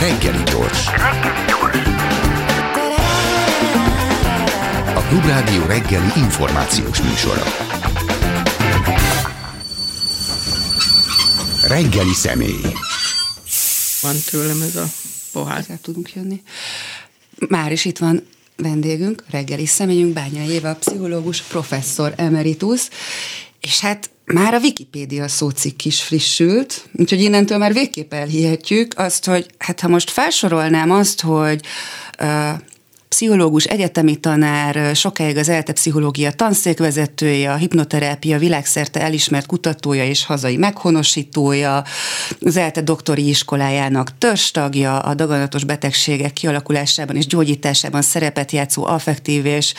Reggeli gyors. A Klubrádió reggeli információs műsora. Reggeli személy. Van tőlem ez a pohár. El tudunk jönni. Már is itt van vendégünk, reggeli személyünk, Bányai Éva, pszichológus, professzor emeritus, és hát már a Wikipédia szócikk is frissült, úgyhogy innentől már végképp elhihetjük azt, hogy hát ha most felsorolnám azt, hogy uh, pszichológus, egyetemi tanár, sokáig az ELTE pszichológia tanszékvezetője, a hipnoterápia világszerte elismert kutatója és hazai meghonosítója, az ELTE doktori iskolájának törstagja, a daganatos betegségek kialakulásában és gyógyításában szerepet játszó affektív és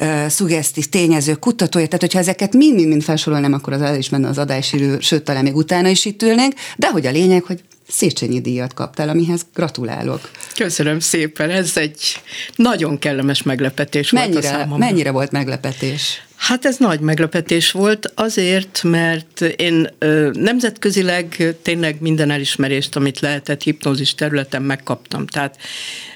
uh, szuggesztív tényező kutatója. Tehát, hogyha ezeket mind-mind felsorolnám, akkor az el is menne az adásidő, sőt, talán még utána is itt ülnénk, de hogy a lényeg, hogy Széchenyi díjat kaptál, amihez gratulálok. Köszönöm szépen, ez egy nagyon kellemes meglepetés mennyire, volt a számomra. Mennyire volt meglepetés? Hát ez nagy meglepetés volt azért, mert én nemzetközileg tényleg minden elismerést, amit lehetett hipnózis területen megkaptam. Tehát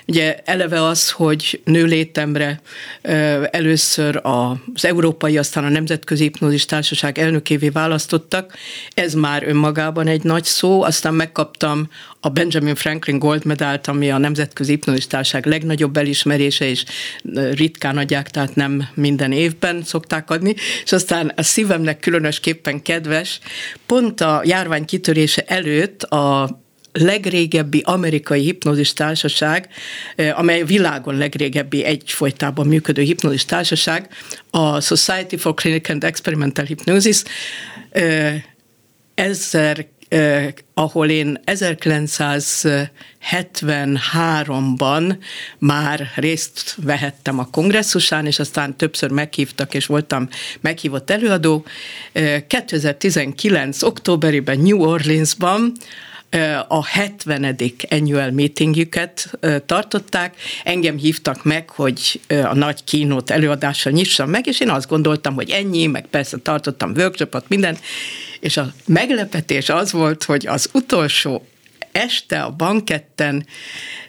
ugye eleve az, hogy nőlétemre ö, először az európai, aztán a Nemzetközi Hipnózis Társaság elnökévé választottak, ez már önmagában egy nagy szó, aztán megkaptam a Benjamin Franklin Gold medált, ami a Nemzetközi Hipnózis Társaság legnagyobb elismerése, és ritkán adják, tehát nem minden évben szokták adni, és aztán a szívemnek különösképpen kedves, pont a járvány kitörése előtt a legrégebbi amerikai hipnózis társaság, amely a világon legrégebbi egyfolytában működő hipnózis társaság, a Society for Clinical and Experimental Hypnosis, ezer eh, ahol én 1973-ban már részt vehettem a kongresszusán, és aztán többször meghívtak, és voltam meghívott előadó. Eh, 2019. októberében New Orleansban a 70. annual meetingjüket tartották, engem hívtak meg, hogy a nagy kínót előadással nyissam meg, és én azt gondoltam, hogy ennyi, meg persze tartottam workshopot, minden, és a meglepetés az volt, hogy az utolsó este a banketten,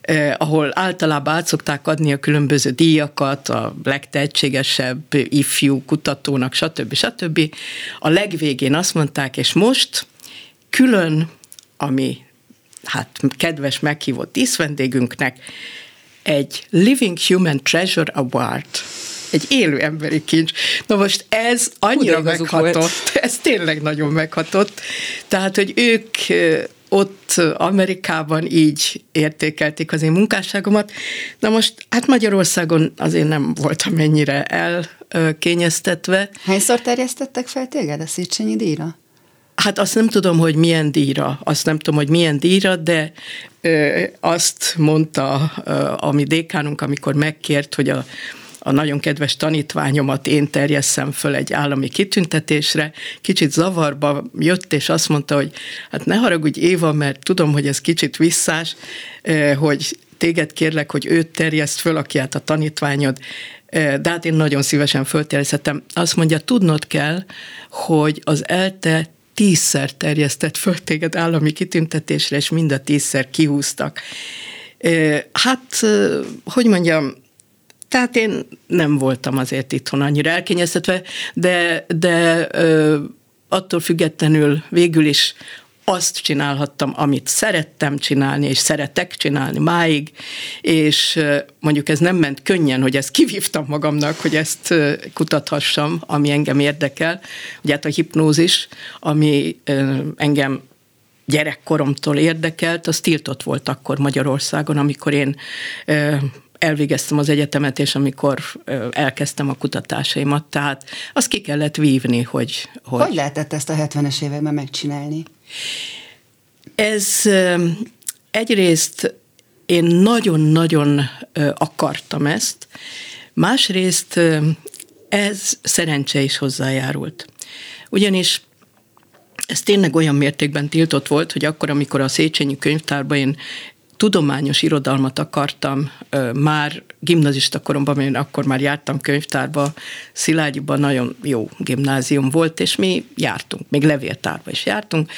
eh, ahol általában át szokták adni a különböző díjakat, a legtehetségesebb ifjú kutatónak, stb. stb. A legvégén azt mondták, és most külön ami hát kedves meghívott díszvendégünknek egy Living Human Treasure Award egy élő emberi kincs. Na most ez annyira meghatott, volt. ez tényleg nagyon meghatott. Tehát, hogy ők ott Amerikában így értékelték az én munkásságomat. Na most, hát Magyarországon azért nem voltam ennyire elkényeztetve. Hányszor terjesztettek fel téged a Széchenyi díjra? Hát azt nem tudom, hogy milyen díjra, azt nem tudom, hogy milyen díjra, de ö, azt mondta ö, a mi dékánunk, amikor megkért, hogy a, a nagyon kedves tanítványomat én terjesszem föl egy állami kitüntetésre, kicsit zavarba jött, és azt mondta, hogy hát ne haragudj Éva, mert tudom, hogy ez kicsit visszás, hogy téged kérlek, hogy őt terjeszt föl, aki hát a tanítványod, de hát én nagyon szívesen fölterjesztettem. Azt mondja, tudnod kell, hogy az ELTE tízszer terjesztett föl téged állami kitüntetésre, és mind a tízszer kihúztak. Hát, hogy mondjam, tehát én nem voltam azért itthon annyira elkényeztetve, de, de attól függetlenül végül is azt csinálhattam, amit szerettem csinálni, és szeretek csinálni máig, és mondjuk ez nem ment könnyen, hogy ezt kivívtam magamnak, hogy ezt kutathassam, ami engem érdekel. Ugye hát a hipnózis, ami engem gyerekkoromtól érdekelt, az tiltott volt akkor Magyarországon, amikor én elvégeztem az egyetemet, és amikor elkezdtem a kutatásaimat, tehát azt ki kellett vívni, hogy... Hogy, hogy lehetett ezt a 70-es években megcsinálni? Ez egyrészt én nagyon-nagyon akartam ezt, másrészt ez szerencse is hozzájárult. Ugyanis ez tényleg olyan mértékben tiltott volt, hogy akkor, amikor a Széchenyi könyvtárban én tudományos irodalmat akartam már gimnazista koromban, mert akkor már jártam könyvtárba, Szilágyiban nagyon jó gimnázium volt, és mi jártunk, még levéltárba is jártunk,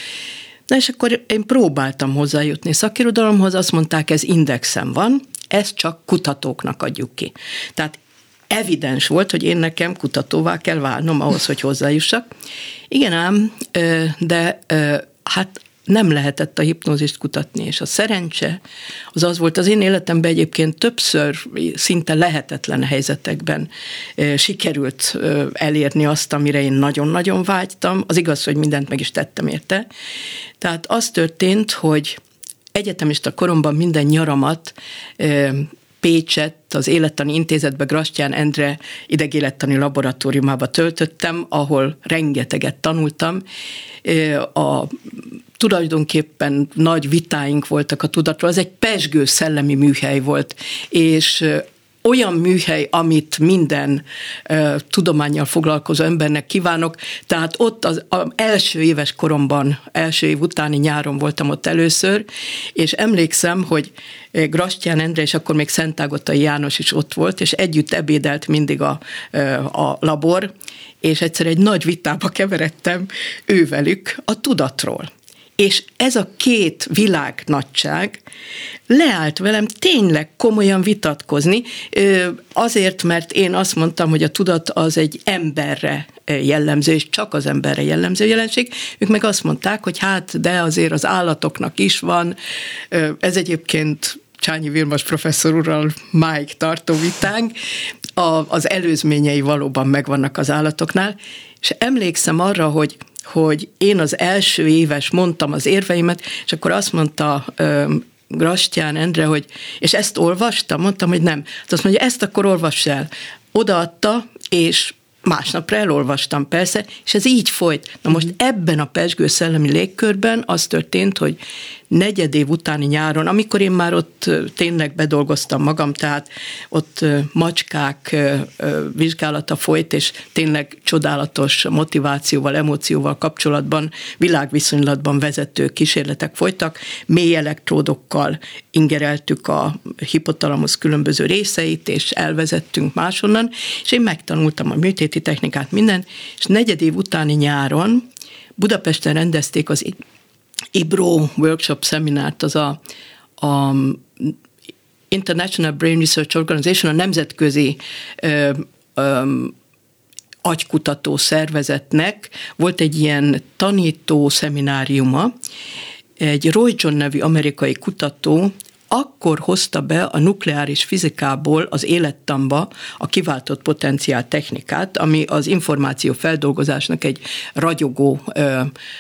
Na és akkor én próbáltam hozzájutni szakirodalomhoz, azt mondták, ez indexen van, ezt csak kutatóknak adjuk ki. Tehát evidens volt, hogy én nekem kutatóvá kell válnom ahhoz, hogy hozzájussak. Igen ám, de hát nem lehetett a hipnózist kutatni, és a szerencse az az volt az én életemben egyébként többször szinte lehetetlen helyzetekben sikerült elérni azt, amire én nagyon-nagyon vágytam. Az igaz, hogy mindent meg is tettem érte. Tehát az történt, hogy egyetemista koromban minden nyaramat Pécset, az Élettani Intézetbe Grastyán Endre idegélettani laboratóriumába töltöttem, ahol rengeteget tanultam. A tulajdonképpen nagy vitáink voltak a tudatról, az egy pesgő szellemi műhely volt, és olyan műhely, amit minden uh, tudományjal foglalkozó embernek kívánok. Tehát ott az, az első éves koromban, első év utáni nyáron voltam ott először, és emlékszem, hogy Grastyán Endre, és akkor még Szentágotai János is ott volt, és együtt ebédelt mindig a, a labor, és egyszer egy nagy vitába keveredtem ővelük a tudatról. És ez a két világnagyság leállt velem tényleg komolyan vitatkozni, azért, mert én azt mondtam, hogy a tudat az egy emberre jellemző, és csak az emberre jellemző jelenség. Ők meg azt mondták, hogy hát, de azért az állatoknak is van. Ez egyébként Csányi Vilmos professzor úrral máig tartó vitánk, a, az előzményei valóban megvannak az állatoknál, és emlékszem arra, hogy hogy én az első éves mondtam az érveimet, és akkor azt mondta Grastyán Endre, hogy és ezt olvastam? Mondtam, hogy nem. Azt mondja, ezt akkor olvass el. Odaadta, és másnapra elolvastam persze, és ez így folyt. Na most ebben a pesgő szellemi légkörben az történt, hogy negyed év utáni nyáron, amikor én már ott tényleg bedolgoztam magam, tehát ott macskák vizsgálata folyt, és tényleg csodálatos motivációval, emócióval kapcsolatban, világviszonylatban vezető kísérletek folytak, mély elektródokkal ingereltük a hipotalamusz különböző részeit, és elvezettünk máshonnan, és én megtanultam a műtéti technikát, minden, és negyed év utáni nyáron Budapesten rendezték az IBRO workshop szeminárt, az a, a International Brain Research Organization, a nemzetközi ö, ö, agykutató szervezetnek volt egy ilyen tanító szemináriuma, egy Roy John nevű amerikai kutató akkor hozta be a nukleáris fizikából az élettamba a kiváltott potenciál technikát, ami az információ feldolgozásnak egy ragyogó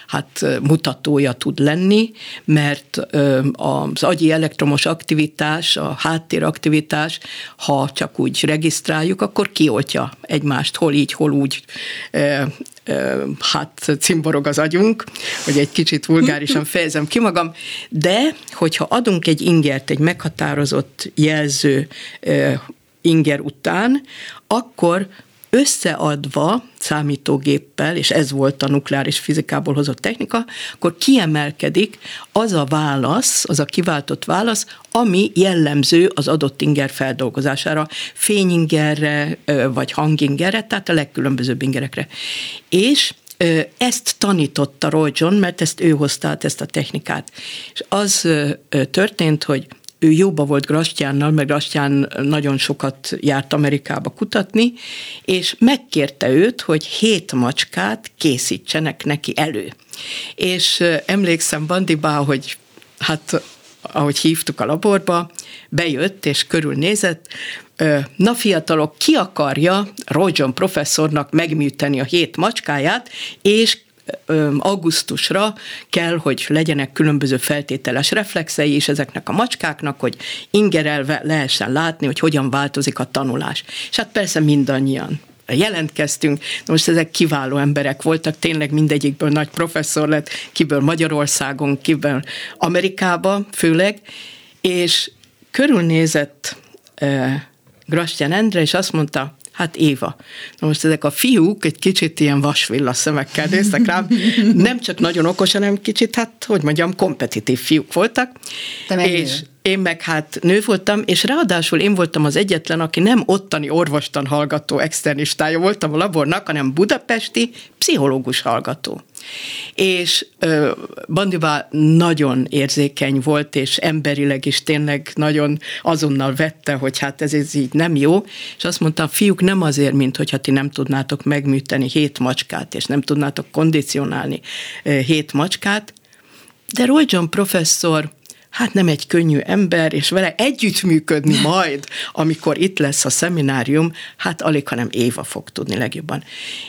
hát, mutatója tud lenni, mert az agyi elektromos aktivitás, a háttéraktivitás, ha csak úgy regisztráljuk, akkor kioltja egymást, hol így, hol úgy hát cimborog az agyunk, hogy egy kicsit vulgárisan fejezem ki magam, de hogyha adunk egy ingert, egy meghatározott jelző inger után, akkor összeadva számítógéppel, és ez volt a nukleáris fizikából hozott technika, akkor kiemelkedik az a válasz, az a kiváltott válasz, ami jellemző az adott inger feldolgozására, fényingerre, vagy hangingerre, tehát a legkülönbözőbb ingerekre. És ezt tanította Roy John, mert ezt ő hozta át, ezt a technikát. És az történt, hogy ő jóba volt Grastyánnal, meg Grastyán nagyon sokat járt Amerikába kutatni, és megkérte őt, hogy hét macskát készítsenek neki elő. És emlékszem Bandibá, hogy hát ahogy hívtuk a laborba, bejött és körülnézett, na fiatalok, ki akarja Rojon professzornak megműteni a hét macskáját, és augusztusra kell, hogy legyenek különböző feltételes reflexei is ezeknek a macskáknak, hogy ingerelve lehessen látni, hogy hogyan változik a tanulás. És hát persze mindannyian jelentkeztünk. Most ezek kiváló emberek voltak, tényleg mindegyikből nagy professzor lett, kiből Magyarországon, kiből Amerikába főleg, és körülnézett uh, Grastyán Endre, és azt mondta, Hát Éva. Na most ezek a fiúk egy kicsit ilyen vasvilla szemekkel néztek rám, nem csak nagyon okos, hanem kicsit, hát hogy mondjam, kompetitív fiúk voltak. Te és nő. én meg hát nő voltam, és ráadásul én voltam az egyetlen, aki nem ottani orvostan hallgató externistája voltam a labornak, hanem budapesti pszichológus hallgató. És Bandivá nagyon érzékeny volt, és emberileg is tényleg nagyon azonnal vette, hogy hát ez, ez így nem jó, és azt mondta, fiúk nem azért, mint hogyha ti nem tudnátok megműteni hét macskát, és nem tudnátok kondicionálni hét macskát, de Roy John professzor hát nem egy könnyű ember, és vele együttműködni majd, amikor itt lesz a szeminárium, hát alig, hanem Éva fog tudni legjobban.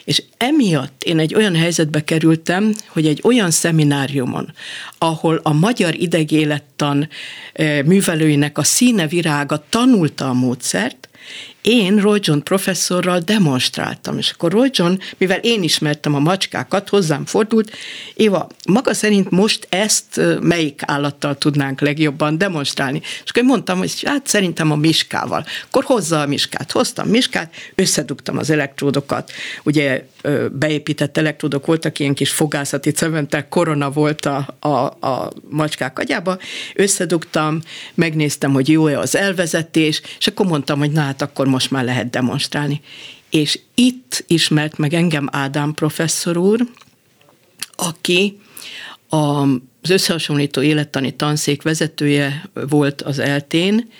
És emiatt én egy olyan helyzetbe kerültem, hogy egy olyan szemináriumon, ahol a magyar idegélettan eh, művelőinek a színe virága tanulta a módszert, én Roy John professzorral demonstráltam, és akkor Roy John, mivel én ismertem a macskákat, hozzám fordult, Éva, maga szerint most ezt melyik állattal tudnánk legjobban demonstrálni? És akkor mondtam, hogy hát szerintem a miskával. Akkor hozza a miskát. Hoztam miskát, összedugtam az elektródokat, ugye beépített elektródok voltak, ilyen kis fogászati cementek, korona volt a, a, a macskák agyába, összedugtam, megnéztem, hogy jó-e az elvezetés, és akkor mondtam, hogy na hát akkor most már lehet demonstrálni. És itt ismert meg engem Ádám professzor úr, aki az összehasonlító élettani tanszék vezetője volt az eltén,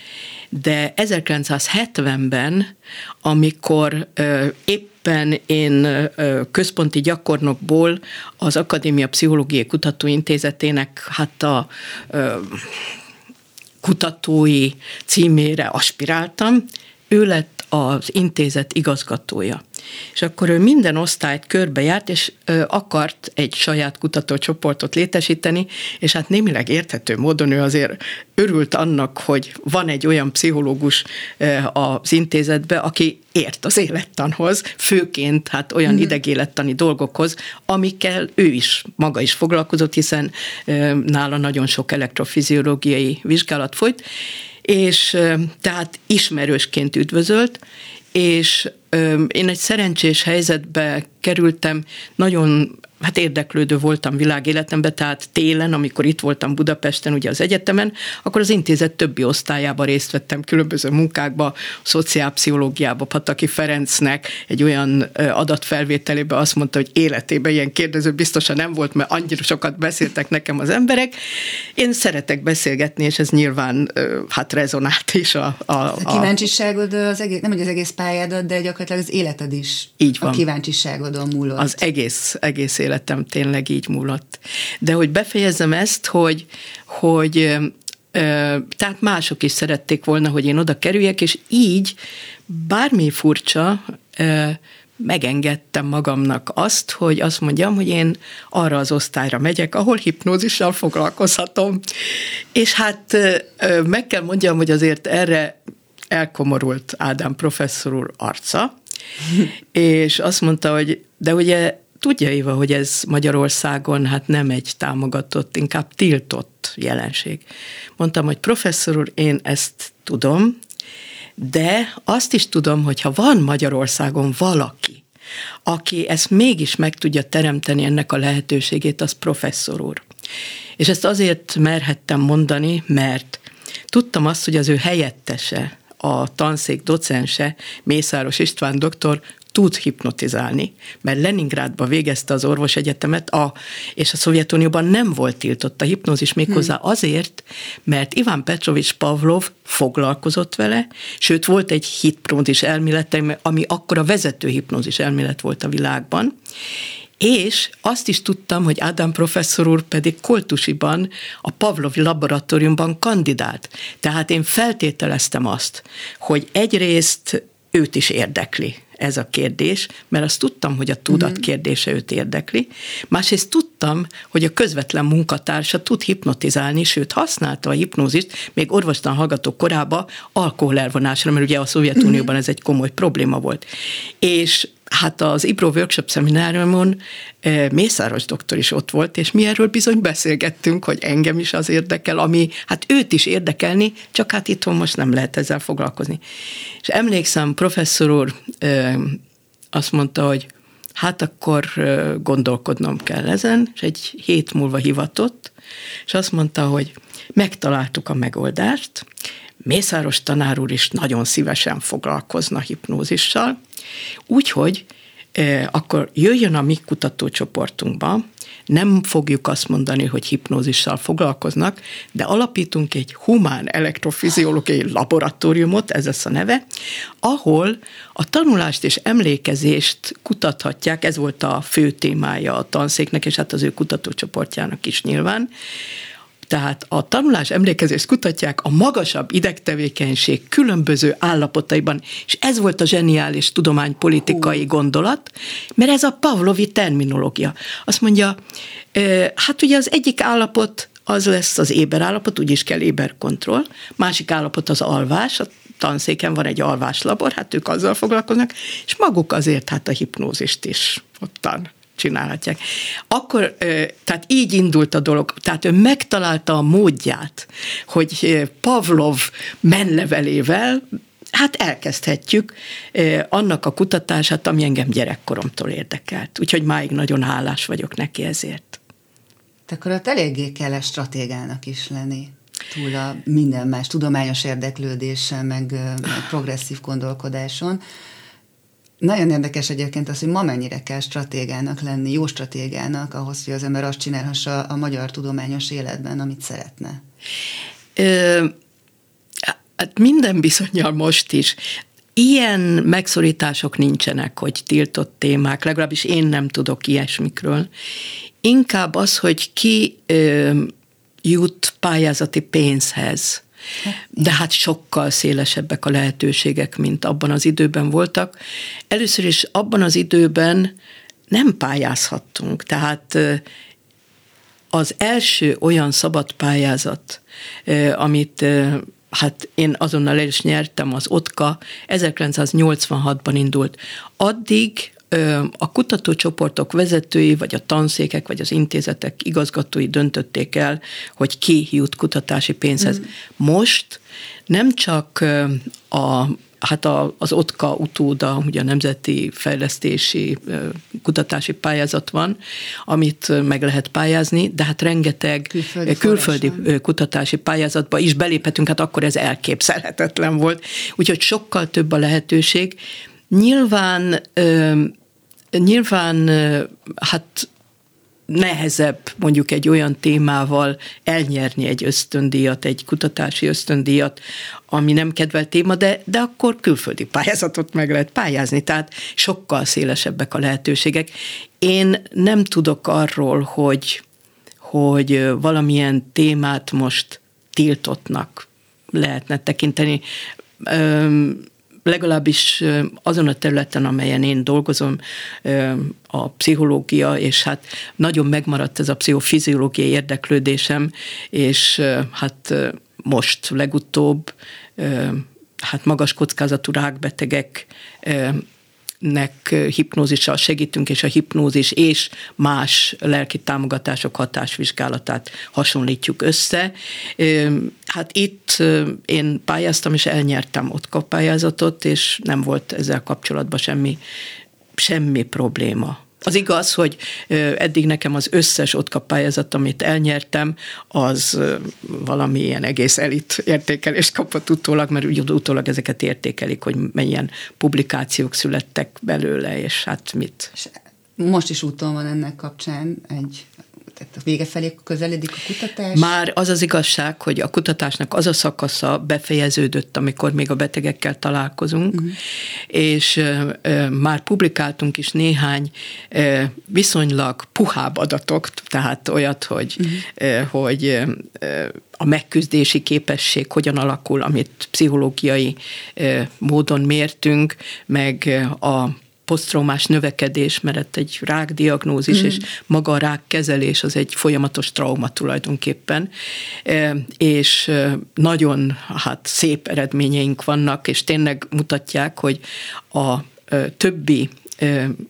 de 1970-ben, amikor éppen én központi gyakornokból az Akadémia Pszichológiai Kutatóintézetének hát a kutatói címére aspiráltam, ő lett az intézet igazgatója. És akkor ő minden osztályt körbejárt, és akart egy saját kutatócsoportot létesíteni, és hát némileg érthető módon ő azért örült annak, hogy van egy olyan pszichológus az intézetbe, aki ért az élettanhoz, főként hát olyan mm. idegélettani dolgokhoz, amikkel ő is, maga is foglalkozott, hiszen nála nagyon sok elektrofiziológiai vizsgálat folyt, és tehát ismerősként üdvözölt, és én egy szerencsés helyzetbe kerültem, nagyon hát érdeklődő voltam világéletemben, tehát télen, amikor itt voltam Budapesten, ugye az egyetemen, akkor az intézet többi osztályába részt vettem, különböző munkákba, szociálpszichológiába, Pataki Ferencnek egy olyan adatfelvételébe azt mondta, hogy életében ilyen kérdező biztosan nem volt, mert annyira sokat beszéltek nekem az emberek. Én szeretek beszélgetni, és ez nyilván hát rezonált is a... A, a, a kíváncsiságod az egész, nem hogy az egész pályádat, de gyakorlatilag az életed is így van. a kíváncsiságodon múlott. Az egész, egész életem tényleg így múlott. De hogy befejezem ezt, hogy, hogy tehát mások is szerették volna, hogy én oda kerüljek, és így bármi furcsa, megengedtem magamnak azt, hogy azt mondjam, hogy én arra az osztályra megyek, ahol hipnózissal foglalkozhatom. És hát meg kell mondjam, hogy azért erre elkomorult Ádám professzor úr arca, és azt mondta, hogy de ugye tudja Éva, hogy ez Magyarországon hát nem egy támogatott, inkább tiltott jelenség. Mondtam, hogy professzor úr, én ezt tudom, de azt is tudom, hogy ha van Magyarországon valaki, aki ezt mégis meg tudja teremteni ennek a lehetőségét, az professzor úr. És ezt azért merhettem mondani, mert tudtam azt, hogy az ő helyettese, a tanszék docense, Mészáros István doktor tud hipnotizálni, mert Leningrádba végezte az orvosegyetemet, a, és a Szovjetunióban nem volt tiltott a hipnózis méghozzá hmm. azért, mert Iván Petrovics Pavlov foglalkozott vele, sőt volt egy hipnózis elmélete, ami akkor a vezető hipnózis elmélet volt a világban, és azt is tudtam, hogy Ádám professzor úr pedig Koltusiban, a Pavlovi laboratóriumban kandidált. Tehát én feltételeztem azt, hogy egyrészt őt is érdekli ez a kérdés, mert azt tudtam, hogy a tudat mhm. kérdése őt érdekli. Másrészt tudtam, hogy a közvetlen munkatársa tud hipnotizálni, sőt használta a hipnózist még orvostan hallgató korában alkoholelvonásra, mert ugye a Szovjetunióban mhm. ez egy komoly probléma volt. És hát az IBRO workshop szemináriumon eh, Mészáros doktor is ott volt, és mi erről bizony beszélgettünk, hogy engem is az érdekel, ami hát őt is érdekelni, csak hát itthon most nem lehet ezzel foglalkozni. És emlékszem, professzor úr eh, azt mondta, hogy hát akkor eh, gondolkodnom kell ezen, és egy hét múlva hivatott, és azt mondta, hogy megtaláltuk a megoldást, Mészáros tanár úr is nagyon szívesen foglalkozna hipnózissal, úgyhogy akkor jöjjön a mi kutatócsoportunkba, nem fogjuk azt mondani, hogy hipnózissal foglalkoznak, de alapítunk egy humán elektrofiziológiai laboratóriumot, ez lesz a neve, ahol a tanulást és emlékezést kutathatják, ez volt a fő témája a tanszéknek, és hát az ő kutatócsoportjának is nyilván, tehát a tanulás emlékezést kutatják a magasabb idegtevékenység különböző állapotaiban, és ez volt a zseniális tudománypolitikai gondolat, mert ez a Pavlovi terminológia. Azt mondja, hát ugye az egyik állapot az lesz az éber állapot, úgyis kell éberkontroll, másik állapot az alvás, a tanszéken van egy alváslabor, hát ők azzal foglalkoznak, és maguk azért hát a hipnózist is ottan csinálhatják. Akkor, tehát így indult a dolog, tehát ő megtalálta a módját, hogy Pavlov menlevelével hát elkezdhetjük annak a kutatását, ami engem gyerekkoromtól érdekelt. Úgyhogy máig nagyon hálás vagyok neki ezért. Te akkor ott eléggé kell stratégának is lenni túl a minden más tudományos érdeklődésen, meg, meg progresszív gondolkodáson. Nagyon érdekes egyébként az, hogy ma mennyire kell stratégának lenni, jó stratégának ahhoz, hogy az ember azt csinálhassa a magyar tudományos életben, amit szeretne. Ö, hát minden bizonyal most is. Ilyen megszorítások nincsenek, hogy tiltott témák, legalábbis én nem tudok ilyesmikről. Inkább az, hogy ki ö, jut pályázati pénzhez de hát sokkal szélesebbek a lehetőségek, mint abban az időben voltak. Először is abban az időben nem pályázhattunk, tehát az első olyan szabad pályázat, amit hát én azonnal el is nyertem, az OTKA 1986-ban indult. Addig a kutatócsoportok vezetői, vagy a tanszékek, vagy az intézetek igazgatói döntötték el, hogy ki jut kutatási pénzhez. Mm. Most nem csak a hát a, az OTKA utóda, ugye a Nemzeti Fejlesztési Kutatási Pályázat van, amit meg lehet pályázni, de hát rengeteg külföldi, külföldi kutatási pályázatba is beléphetünk, hát akkor ez elképzelhetetlen volt. Úgyhogy sokkal több a lehetőség. Nyilván Nyilván hát nehezebb mondjuk egy olyan témával elnyerni egy ösztöndíjat, egy kutatási ösztöndíjat, ami nem kedvelt téma, de, de akkor külföldi pályázatot meg lehet pályázni, tehát sokkal szélesebbek a lehetőségek. Én nem tudok arról, hogy, hogy valamilyen témát most tiltottnak lehetne tekinteni legalábbis azon a területen, amelyen én dolgozom, a pszichológia, és hát nagyon megmaradt ez a pszichofiziológiai érdeklődésem, és hát most legutóbb hát magas kockázatú rákbetegek nek hipnózissal segítünk, és a hipnózis és más lelki támogatások hatásvizsgálatát hasonlítjuk össze. Hát itt én pályáztam, és elnyertem ott pályázatot, és nem volt ezzel kapcsolatban semmi, semmi probléma. Az igaz, hogy eddig nekem az összes ott pályázat, amit elnyertem, az valamilyen egész elit értékelést kapott utólag, mert úgy utólag ezeket értékelik, hogy milyen publikációk születtek belőle, és hát mit. Most is úton van ennek kapcsán egy tehát a vége felé közeledik a kutatás? Már az az igazság, hogy a kutatásnak az a szakasza befejeződött, amikor még a betegekkel találkozunk, uh-huh. és uh, már publikáltunk is néhány uh, viszonylag puhább adatok, tehát olyat, hogy, uh-huh. uh, hogy uh, a megküzdési képesség hogyan alakul, amit pszichológiai módon mértünk, meg a posztraumás növekedés, mert egy rákdiagnózis, mm. és maga a rákkezelés az egy folyamatos trauma tulajdonképpen, és nagyon hát szép eredményeink vannak, és tényleg mutatják, hogy a többi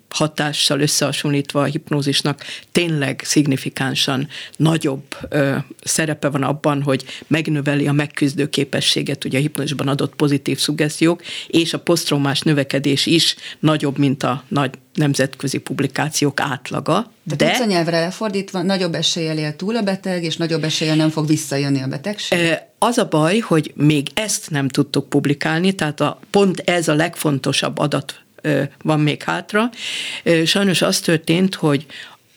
hatással összehasonlítva a hipnózisnak tényleg szignifikánsan nagyobb szerepe van abban, hogy megnöveli a megküzdő képességet, ugye a hipnózisban adott pozitív szuggesziók, és a posztraumás növekedés is nagyobb, mint a nagy nemzetközi publikációk átlaga. De a nyelvre lefordítva nagyobb eséllyel él túl a beteg, és nagyobb eséllyel nem fog visszajönni a betegség? Az a baj, hogy még ezt nem tudtuk publikálni, tehát a, pont ez a legfontosabb adat van még hátra. Sajnos az történt, hogy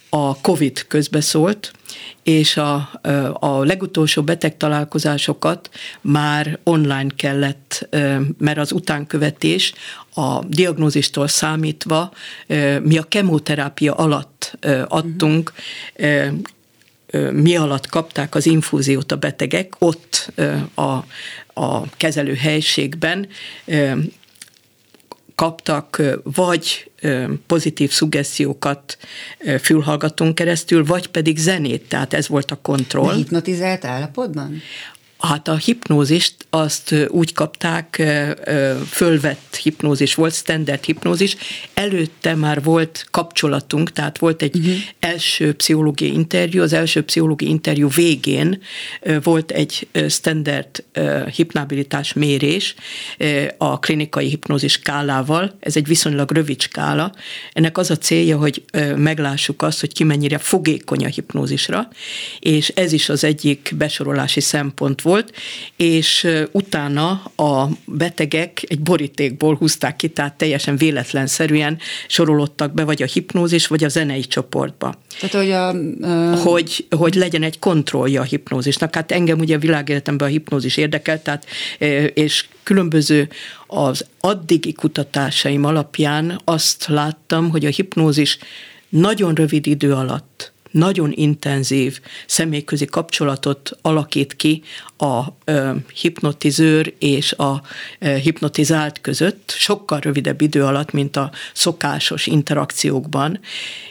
a COVID közbeszólt, és a, a legutolsó beteg találkozásokat már online kellett, mert az utánkövetés a diagnózistól számítva mi a kemoterápia alatt adtunk mi alatt kapták az infúziót a betegek, ott a, a kezelő helységben kaptak vagy pozitív szuggesziókat fülhallgatón keresztül, vagy pedig zenét, tehát ez volt a kontroll. De hipnotizált állapotban? Hát a hipnózist azt úgy kapták, fölvett hipnózis volt, standard hipnózis. Előtte már volt kapcsolatunk, tehát volt egy uh-huh. első pszichológiai interjú, az első pszichológiai interjú végén volt egy standard hipnabilitás mérés a klinikai hipnózis skálával. Ez egy viszonylag rövid skála. Ennek az a célja, hogy meglássuk azt, hogy ki mennyire fogékony a hipnózisra, és ez is az egyik besorolási szempont volt, volt, és utána a betegek egy borítékból húzták ki, tehát teljesen véletlenszerűen sorolódtak be, vagy a hipnózis, vagy a zenei csoportba. Tehát, hogy, a, a... hogy, hogy legyen egy kontrollja a hipnózisnak. Hát engem ugye a világéletemben a hipnózis érdekel, tehát, és különböző az addigi kutatásaim alapján azt láttam, hogy a hipnózis nagyon rövid idő alatt nagyon intenzív személyközi kapcsolatot alakít ki a hipnotizőr és a hipnotizált között, sokkal rövidebb idő alatt, mint a szokásos interakciókban,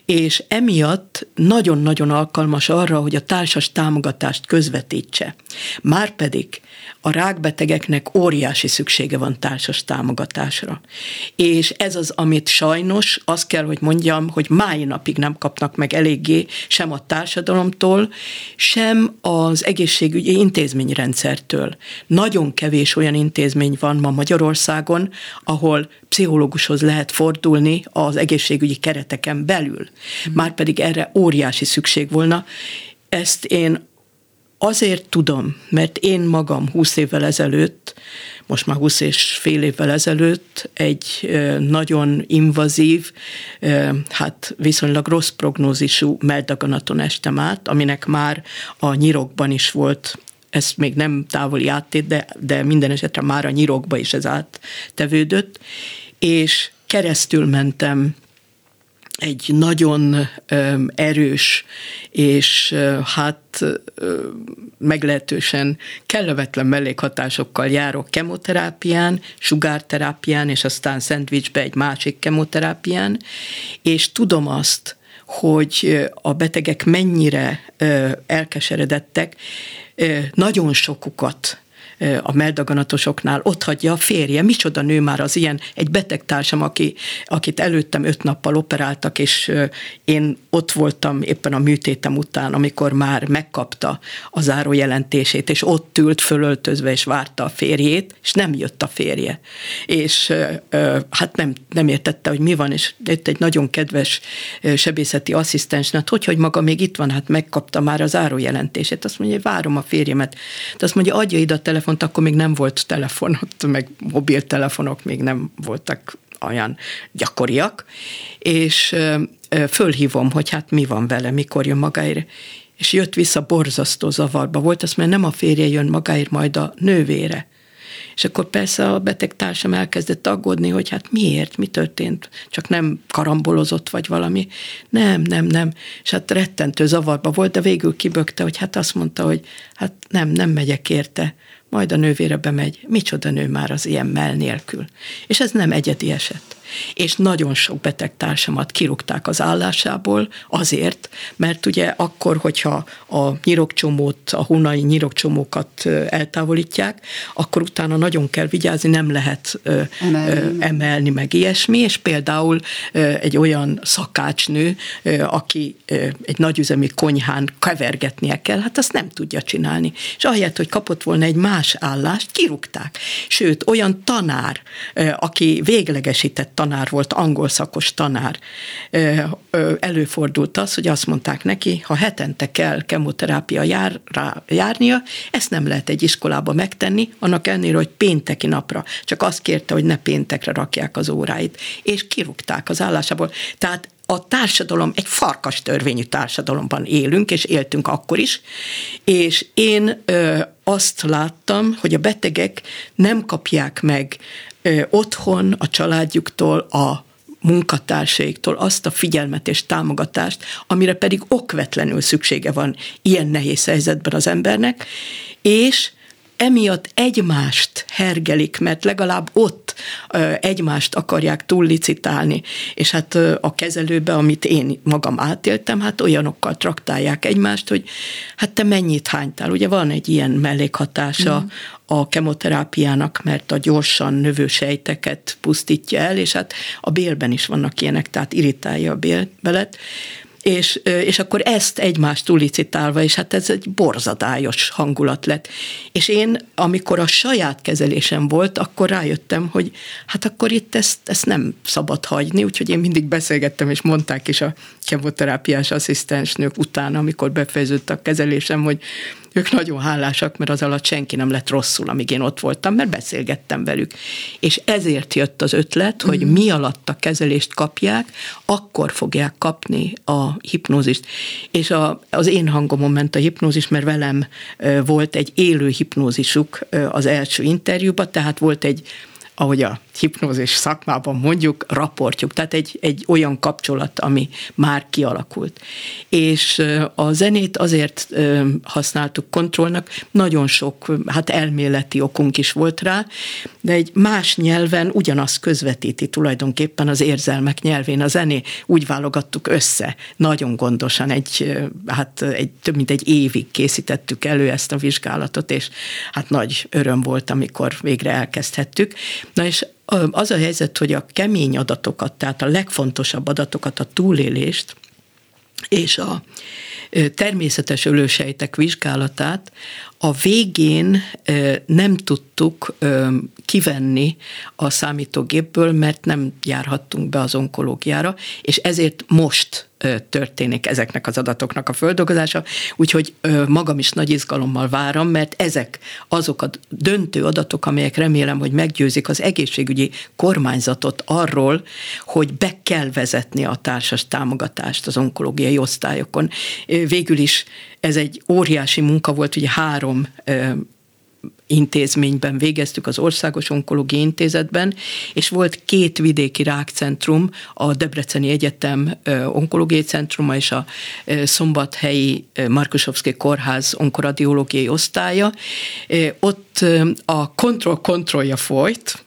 és emiatt nagyon-nagyon alkalmas arra, hogy a társas támogatást közvetítse. Márpedig a rákbetegeknek óriási szüksége van társas támogatásra. És ez az, amit sajnos, azt kell, hogy mondjam, hogy máj napig nem kapnak meg eléggé sem a társadalomtól, sem az egészségügyi intézményrendszertől. Nagyon kevés olyan intézmény van ma Magyarországon, ahol pszichológushoz lehet fordulni az egészségügyi kereteken belül. Márpedig erre óriási szükség volna. Ezt én Azért tudom, mert én magam 20 évvel ezelőtt, most már 20 és fél évvel ezelőtt egy nagyon invazív, hát viszonylag rossz prognózisú meldaganaton estem át, aminek már a nyirokban is volt ez még nem távoli áttét, de, de minden esetre már a nyirokba is ez áttevődött, és keresztül mentem egy nagyon erős és hát meglehetősen kellemetlen mellékhatásokkal járok kemoterápián, sugárterápián, és aztán szendvicsbe egy másik kemoterápián, és tudom azt, hogy a betegek mennyire elkeseredettek, nagyon sokukat a meldaganatosoknál ott hagyja a férje. Micsoda nő már az ilyen, egy betegtársam, aki, akit előttem öt nappal operáltak, és én ott voltam éppen a műtétem után, amikor már megkapta a zárójelentését, és ott ült fölöltözve, és várta a férjét, és nem jött a férje. És hát nem, nem értette, hogy mi van, és jött egy nagyon kedves sebészeti asszisztens, hát hogy, hogy maga még itt van, hát megkapta már a zárójelentését. Azt mondja, hogy várom a férjemet. De azt mondja, adja ide a telefon telefont, akkor még nem volt telefon, ott meg mobiltelefonok még nem voltak olyan gyakoriak, és fölhívom, hogy hát mi van vele, mikor jön magáért, és jött vissza borzasztó zavarba volt, azt mert nem a férje jön magáért, majd a nővére. És akkor persze a beteg társam elkezdett aggódni, hogy hát miért, mi történt, csak nem karambolozott vagy valami. Nem, nem, nem. És hát rettentő zavarba volt, de végül kibökte, hogy hát azt mondta, hogy hát nem, nem megyek érte majd a nővére bemegy, micsoda nő már az ilyen mell nélkül. És ez nem egyedi eset és nagyon sok betegtársamat kirúgták az állásából azért, mert ugye akkor, hogyha a nyirokcsomót, a hunai nyirokcsomókat eltávolítják, akkor utána nagyon kell vigyázni, nem lehet emelni, emelni meg ilyesmi, és például egy olyan szakácsnő, aki egy nagyüzemi konyhán kevergetnie kell, hát azt nem tudja csinálni. És ahelyett, hogy kapott volna egy más állást, kirúgták. Sőt, olyan tanár, aki véglegesített tanár volt, angol szakos tanár, előfordult az, hogy azt mondták neki, ha hetente kell kemoterápia jár, rá, járnia, ezt nem lehet egy iskolába megtenni, annak ennél, hogy pénteki napra. Csak azt kérte, hogy ne péntekre rakják az óráit. És kirúgták az állásából. Tehát a társadalom, egy farkas törvényű társadalomban élünk, és éltünk akkor is, és én ö, azt láttam, hogy a betegek nem kapják meg ö, otthon a családjuktól a munkatársaiktól azt a figyelmet és támogatást, amire pedig okvetlenül szüksége van ilyen nehéz helyzetben az embernek, és emiatt egymást hergelik, mert legalább ott egymást akarják túllicitálni, és hát a kezelőbe, amit én magam átéltem, hát olyanokkal traktálják egymást, hogy hát te mennyit hánytál. Ugye van egy ilyen mellékhatása mm. a kemoterápiának, mert a gyorsan növő sejteket pusztítja el, és hát a bélben is vannak ilyenek, tehát irritálja a bélbelet és, és akkor ezt egymást tulicitálva, és hát ez egy borzadályos hangulat lett. És én, amikor a saját kezelésem volt, akkor rájöttem, hogy hát akkor itt ezt, ezt nem szabad hagyni, úgyhogy én mindig beszélgettem, és mondták is a kemoterápiás asszisztensnők után, amikor befejeződött a kezelésem, hogy ők nagyon hálásak, mert az alatt senki nem lett rosszul, amíg én ott voltam, mert beszélgettem velük. És ezért jött az ötlet, hogy mm. mi alatt a kezelést kapják, akkor fogják kapni a hipnózist. És a, az én hangomon ment a hipnózis, mert velem volt egy élő hipnózisuk az első interjúban, tehát volt egy ahogy a hipnózis szakmában mondjuk, raportjuk, tehát egy, egy olyan kapcsolat, ami már kialakult. És a zenét azért használtuk kontrollnak, nagyon sok, hát elméleti okunk is volt rá, de egy más nyelven ugyanazt közvetíti tulajdonképpen az érzelmek nyelvén. A zené úgy válogattuk össze, nagyon gondosan, egy, hát egy, több mint egy évig készítettük elő ezt a vizsgálatot, és hát nagy öröm volt, amikor végre elkezdhettük. Na és az a helyzet, hogy a kemény adatokat, tehát a legfontosabb adatokat, a túlélést és a természetes ölősejtek vizsgálatát a végén nem tudtuk kivenni a számítógépből, mert nem járhattunk be az onkológiára, és ezért most történik ezeknek az adatoknak a földolgozása, úgyhogy magam is nagy izgalommal várom, mert ezek azok a döntő adatok, amelyek remélem, hogy meggyőzik az egészségügyi kormányzatot arról, hogy be kell vezetni a társas támogatást az onkológiai osztályokon. Végül is ez egy óriási munka volt, ugye három intézményben végeztük, az Országos Onkológiai Intézetben, és volt két vidéki rákcentrum, a Debreceni Egyetem onkológiai centruma és a szombathelyi Markusovszki Kórház onkoradiológiai osztálya. Ott a kontroll-kontrollja folyt,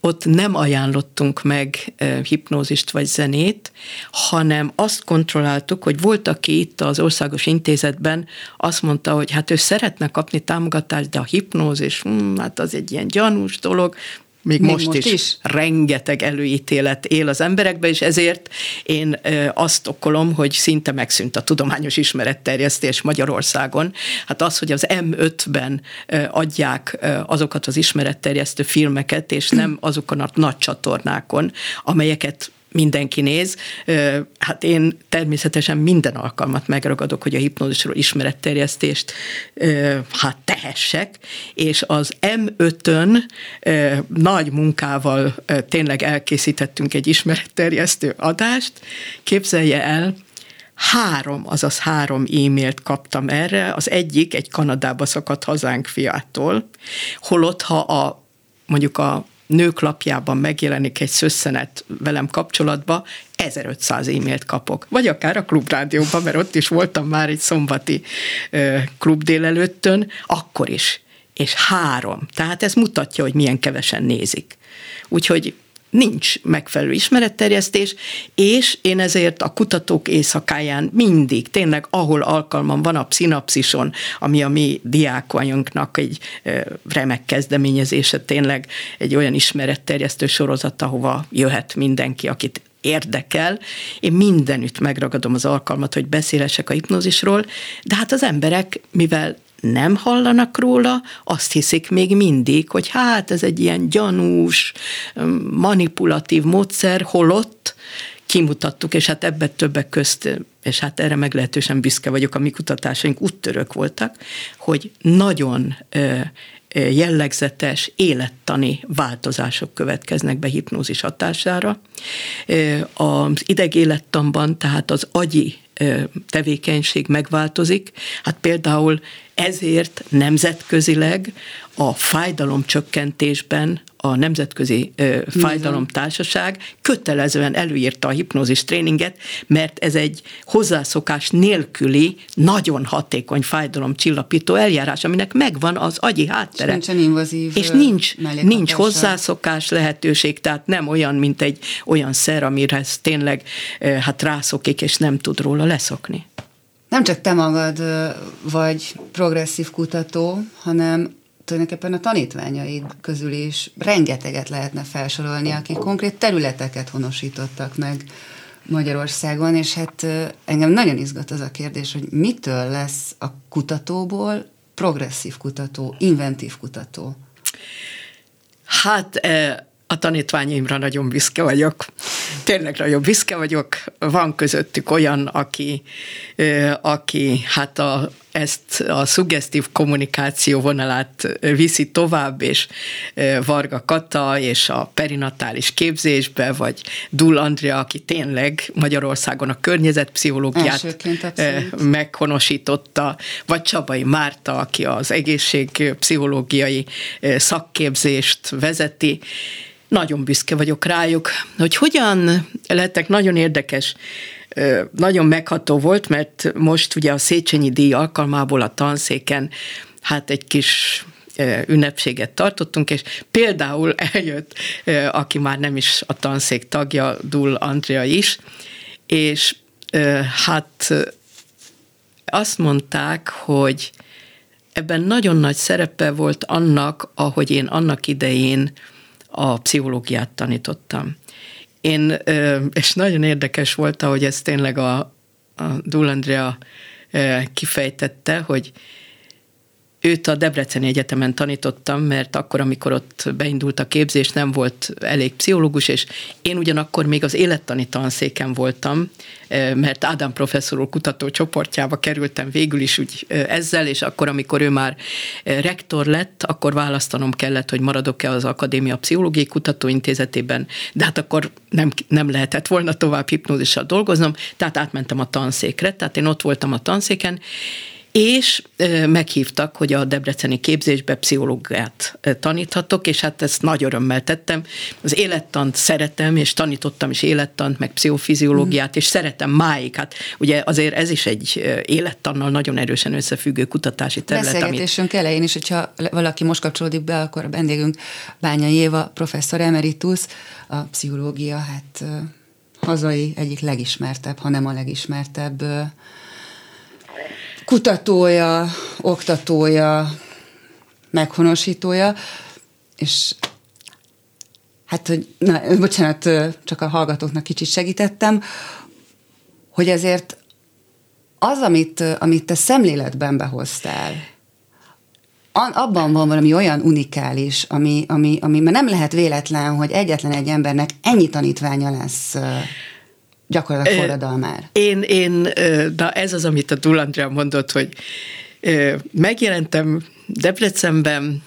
ott nem ajánlottunk meg hipnózist vagy zenét, hanem azt kontrolláltuk, hogy volt, aki itt az országos intézetben azt mondta, hogy hát ő szeretne kapni támogatást, de a hipnózis, hm, hát az egy ilyen gyanús dolog, még, még most, most is, is rengeteg előítélet él az emberekbe, és ezért én azt okolom, hogy szinte megszűnt a tudományos ismeretterjesztés Magyarországon. Hát az, hogy az M5-ben adják azokat az ismeretterjesztő filmeket, és nem azokon a nagy csatornákon, amelyeket mindenki néz. Hát én természetesen minden alkalmat megragadok, hogy a hipnózisról ismeretterjesztést hát tehessek, és az M5-ön nagy munkával tényleg elkészítettünk egy ismeretterjesztő adást. Képzelje el, három, azaz három e-mailt kaptam erre, az egyik egy Kanadába szakadt hazánk fiától, holott ha a mondjuk a nők lapjában megjelenik egy szösszenet velem kapcsolatba, 1500 e-mailt kapok. Vagy akár a klubrádióban, mert ott is voltam már egy szombati klub délelőttön, akkor is. És három. Tehát ez mutatja, hogy milyen kevesen nézik. Úgyhogy nincs megfelelő ismeretterjesztés, és én ezért a kutatók éjszakáján mindig, tényleg ahol alkalmam van a pszinapszison, ami a mi diákványunknak egy remek kezdeményezése, tényleg egy olyan ismeretterjesztő sorozat, ahova jöhet mindenki, akit érdekel. Én mindenütt megragadom az alkalmat, hogy beszélesek a hipnózisról, de hát az emberek, mivel nem hallanak róla, azt hiszik még mindig, hogy hát ez egy ilyen gyanús, manipulatív módszer, holott kimutattuk, és hát ebben többek közt, és hát erre meglehetősen büszke vagyok, a mi kutatásaink úttörök voltak, hogy nagyon jellegzetes élettani változások következnek be hipnózis hatására. Az idegélettanban, tehát az agyi tevékenység megváltozik. Hát például ezért nemzetközileg a fájdalomcsökkentésben a Nemzetközi Fájdalomtársaság kötelezően előírta a hipnózis tréninget, mert ez egy hozzászokás nélküli, nagyon hatékony fájdalomcsillapító eljárás, aminek megvan az agyi háttere. És nincsen invazív És nincs, nincs hozzászokás lehetőség, tehát nem olyan, mint egy olyan szer, amire ez tényleg hát rászokik, és nem tud róla leszokni. Nem csak te magad vagy progresszív kutató, hanem tulajdonképpen a tanítványaid közül is rengeteget lehetne felsorolni, akik konkrét területeket honosítottak meg Magyarországon, és hát engem nagyon izgat az a kérdés, hogy mitől lesz a kutatóból progresszív kutató, inventív kutató? Hát a tanítványaimra nagyon büszke vagyok. Tényleg nagyon büszke vagyok. Van közöttük olyan, aki, aki hát a, ezt a szuggesztív kommunikáció vonalát viszi tovább, és Varga Kata és a perinatális képzésbe, vagy Dul Andrea, aki tényleg Magyarországon a környezetpszichológiát meghonosította, vagy Csabai Márta, aki az egészségpszichológiai szakképzést vezeti, nagyon büszke vagyok rájuk, hogy hogyan lettek nagyon érdekes, nagyon megható volt, mert most ugye a Széchenyi díj alkalmából a tanszéken hát egy kis ünnepséget tartottunk, és például eljött, aki már nem is a tanszék tagja, Dul Andrea is, és hát azt mondták, hogy ebben nagyon nagy szerepe volt annak, ahogy én annak idején a pszichológiát tanítottam. Én, és nagyon érdekes volt, hogy ez tényleg a, a Dul Andrea kifejtette, hogy Őt a Debreceni Egyetemen tanítottam, mert akkor, amikor ott beindult a képzés, nem volt elég pszichológus, és én ugyanakkor még az élettani tanszéken voltam, eh, mert Ádám professzor úr kutató csoportjába kerültem végül is úgy eh, ezzel, és akkor, amikor ő már eh, rektor lett, akkor választanom kellett, hogy maradok-e az Akadémia Pszichológiai Kutatóintézetében, de hát akkor nem, nem lehetett volna tovább hipnózissal dolgoznom, tehát átmentem a tanszékre, tehát én ott voltam a tanszéken, és meghívtak, hogy a debreceni képzésbe pszichológiát taníthatok, és hát ezt nagy örömmel tettem. Az élettant szeretem, és tanítottam is élettant, meg pszichofiziológiát, mm. és szeretem máig. Hát ugye azért ez is egy élettannal nagyon erősen összefüggő kutatási terület. Beszélgetésünk amit... elején is, hogyha valaki most kapcsolódik be, akkor a vendégünk Bánya Éva, professzor emeritus, a pszichológia, hát hazai egyik legismertebb, hanem a legismertebb kutatója, oktatója, meghonosítója, és hát, hogy, na, bocsánat, csak a hallgatóknak kicsit segítettem, hogy ezért az, amit, amit te szemléletben behoztál, abban van valami olyan unikális, ami, ami, ami mert nem lehet véletlen, hogy egyetlen egy embernek ennyi tanítványa lesz gyakorlatilag forradalmár. Én, én, na ez az, amit a Dul Andrea mondott, hogy megjelentem Debrecenben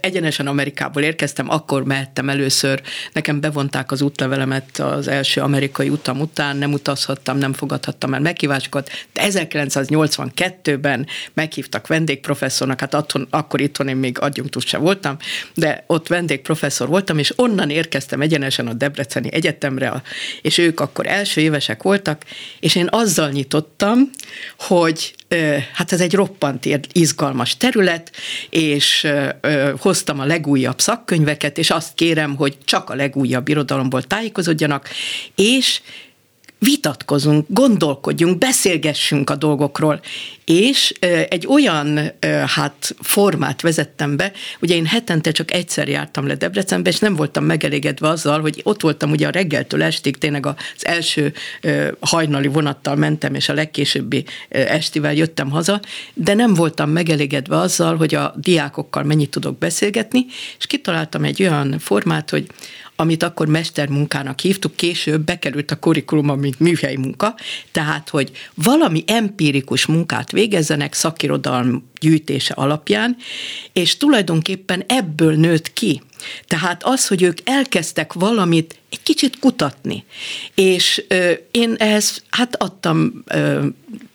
egyenesen Amerikából érkeztem, akkor mehettem először, nekem bevonták az útlevelemet az első amerikai utam után, nem utazhattam, nem fogadhattam el meghívásokat, de 1982-ben meghívtak vendégprofesszornak, hát attól, akkor itthon én még adjunktus sem voltam, de ott vendégprofesszor voltam, és onnan érkeztem egyenesen a Debreceni Egyetemre, és ők akkor első évesek voltak, és én azzal nyitottam, hogy hát ez egy roppant izgalmas terület, és hoztam a legújabb szakkönyveket, és azt kérem, hogy csak a legújabb irodalomból tájékozódjanak, és vitatkozunk, gondolkodjunk, beszélgessünk a dolgokról. És egy olyan hát formát vezettem be, ugye én hetente csak egyszer jártam le Debrecenbe, és nem voltam megelégedve azzal, hogy ott voltam ugye a reggeltől estig, tényleg az első hajnali vonattal mentem, és a legkésőbbi estivel jöttem haza, de nem voltam megelégedve azzal, hogy a diákokkal mennyit tudok beszélgetni, és kitaláltam egy olyan formát, hogy amit akkor mestermunkának hívtuk, később bekerült a kurikulumba, mint műhelyi munka, tehát, hogy valami empirikus munkát végezzenek szakirodalm gyűjtése alapján, és tulajdonképpen ebből nőtt ki. Tehát az, hogy ők elkezdtek valamit egy kicsit kutatni, és ö, én ehhez hát adtam ö,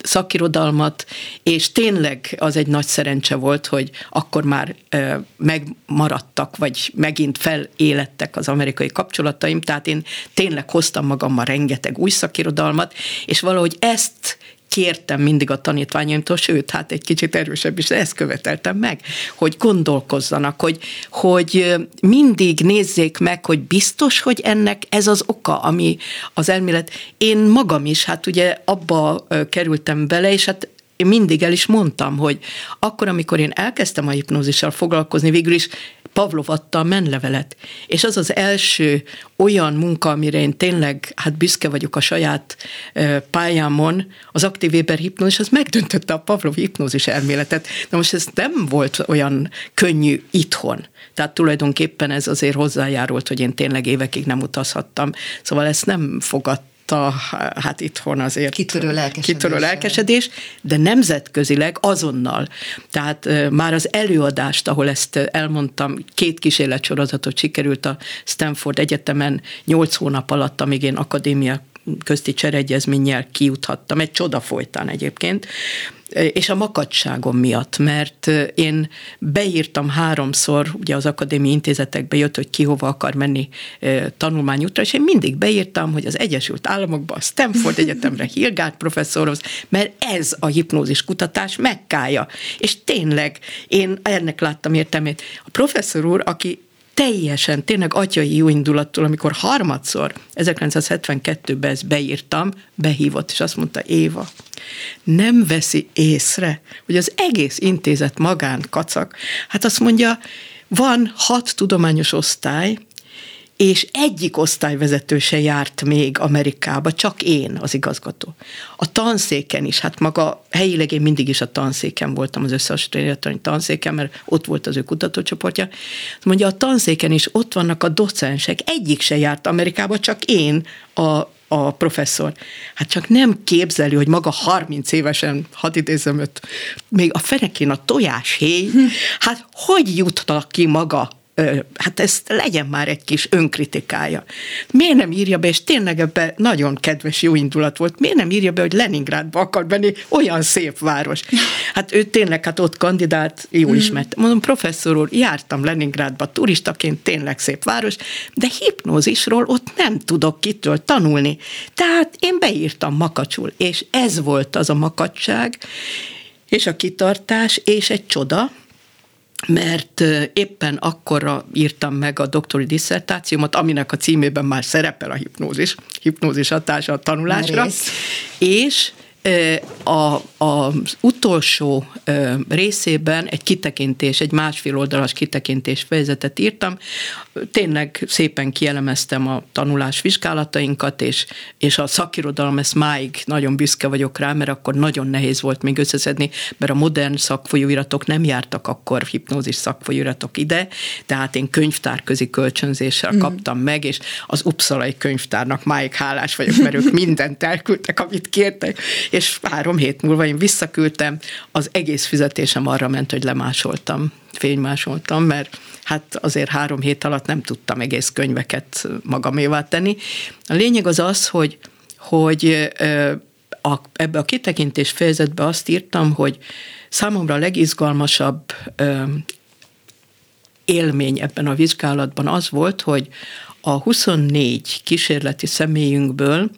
szakirodalmat, és tényleg az egy nagy szerencse volt, hogy akkor már ö, megmaradtak, vagy megint felélettek az amerikai kapcsolataim, tehát én tényleg hoztam magammal rengeteg új szakirodalmat, és valahogy ezt kértem mindig a tanítványaimtól, sőt, hát egy kicsit erősebb is, ezt követeltem meg, hogy gondolkozzanak, hogy, hogy mindig nézzék meg, hogy biztos, hogy ennek ez az oka, ami az elmélet. Én magam is, hát ugye abba kerültem bele, és hát én mindig el is mondtam, hogy akkor, amikor én elkezdtem a hipnózissal foglalkozni, végül is Pavlov adta a menlevelet. És az az első olyan munka, amire én tényleg hát büszke vagyok a saját pályámon, az aktív Weber hipnózis, az megdöntötte a Pavlov hipnózis elméletet. Na most ez nem volt olyan könnyű itthon. Tehát tulajdonképpen ez azért hozzájárult, hogy én tényleg évekig nem utazhattam. Szóval ezt nem fogadt a, hát itthon azért kitörő lelkesedés, kitörő lelkesedés, de nemzetközileg azonnal. Tehát már az előadást, ahol ezt elmondtam, két kísérletsorozatot sikerült a Stanford Egyetemen nyolc hónap alatt, amíg én akadémia közti cseregyezménnyel kijuthattam, egy csoda folytán egyébként, és a makadságom miatt, mert én beírtam háromszor, ugye az akadémiai intézetekbe jött, hogy ki hova akar menni tanulmányútra, és én mindig beírtam, hogy az Egyesült Államokban, a Stanford Egyetemre Hilgárd professzorhoz, mert ez a hipnózis kutatás megkája. És tényleg én ennek láttam értelmét. A professzor úr, aki teljesen, tényleg atyai jó indulattul, amikor harmadszor, 1972-ben ezt beírtam, behívott, és azt mondta, Éva, nem veszi észre, hogy az egész intézet magán kacak. Hát azt mondja, van hat tudományos osztály, és egyik osztályvezető se járt még Amerikába, csak én az igazgató. A tanszéken is, hát maga helyileg én mindig is a tanszéken voltam, az összehasonlítani tanszéken, mert ott volt az ő kutatócsoportja. Mondja, a tanszéken is ott vannak a docensek, egyik se járt Amerikába, csak én a a professzor. Hát csak nem képzeli, hogy maga 30 évesen, hadd idézem őt, még a fenekén a tojáshéj, hát hogy jutnak ki maga hát ezt legyen már egy kis önkritikája. Miért nem írja be, és tényleg ebben nagyon kedves, jó indulat volt, miért nem írja be, hogy Leningrádba akar menni, olyan szép város. Hát ő tényleg, hát ott kandidált, jó mm. ismert. Mondom, professzor úr, jártam Leningrádba turistaként, tényleg szép város, de hipnózisról ott nem tudok kitől tanulni. Tehát én beírtam makacsul, és ez volt az a makacság, és a kitartás, és egy csoda, mert éppen akkorra írtam meg a doktori diszertációmat, aminek a címében már szerepel a hipnózis, hipnózis hatása a tanulásra, és a, az utolsó részében egy kitekintés, egy másfél oldalas kitekintés fejezetet írtam. Tényleg szépen kielemeztem a tanulás vizsgálatainkat, és, és a szakirodalom, ezt máig nagyon büszke vagyok rá, mert akkor nagyon nehéz volt még összeszedni, mert a modern szakfolyóiratok nem jártak akkor hipnózis szakfolyóiratok ide, tehát én könyvtárközi kölcsönzéssel mm. kaptam meg, és az Uppsalai könyvtárnak máig hálás vagyok, mert ők mindent elküldtek, amit kértek, és három hét múlva én visszaküldtem, az egész fizetésem arra ment, hogy lemásoltam, fénymásoltam, mert hát azért három hét alatt nem tudtam egész könyveket magamévá tenni. A lényeg az az, hogy, hogy a, ebbe a kitekintés fejezetbe azt írtam, hogy számomra a legizgalmasabb élmény ebben a vizsgálatban az volt, hogy a 24 kísérleti személyünkből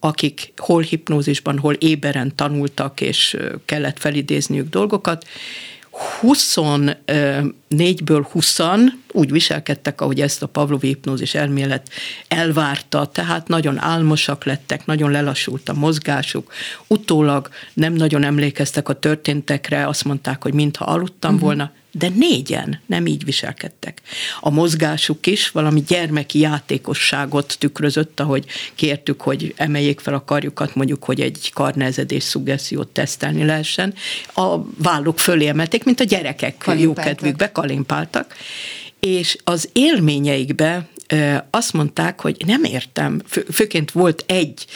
akik hol hipnózisban, hol éberen tanultak, és kellett felidézniük dolgokat, 24-ből 20 úgy viselkedtek, ahogy ezt a Pavlovi hipnózis elmélet elvárta, tehát nagyon álmosak lettek, nagyon lelassult a mozgásuk, utólag nem nagyon emlékeztek a történtekre, azt mondták, hogy mintha aludtam uh-huh. volna, de négyen nem így viselkedtek. A mozgásuk is valami gyermeki játékosságot tükrözött, ahogy kértük, hogy emeljék fel a karjukat, mondjuk, hogy egy karnezedés szuggesziót tesztelni lehessen. A válluk fölé emelték, mint a gyerekek jókedvükbe kalimpáltak, és az élményeikbe azt mondták, hogy nem értem, fő, főként volt egy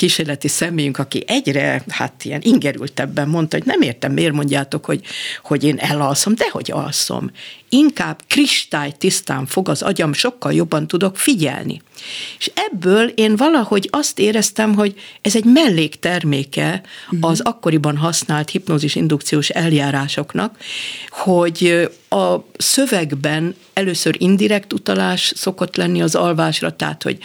kísérleti személyünk, aki egyre, hát ilyen ingerültebben mondta, hogy nem értem, miért mondjátok, hogy, hogy én elalszom, de hogy alszom. Inkább kristály tisztán fog az agyam, sokkal jobban tudok figyelni. És ebből én valahogy azt éreztem, hogy ez egy mellékterméke uh-huh. az akkoriban használt hipnózis indukciós eljárásoknak, hogy a szövegben először indirekt utalás szokott lenni az alvásra, tehát, hogy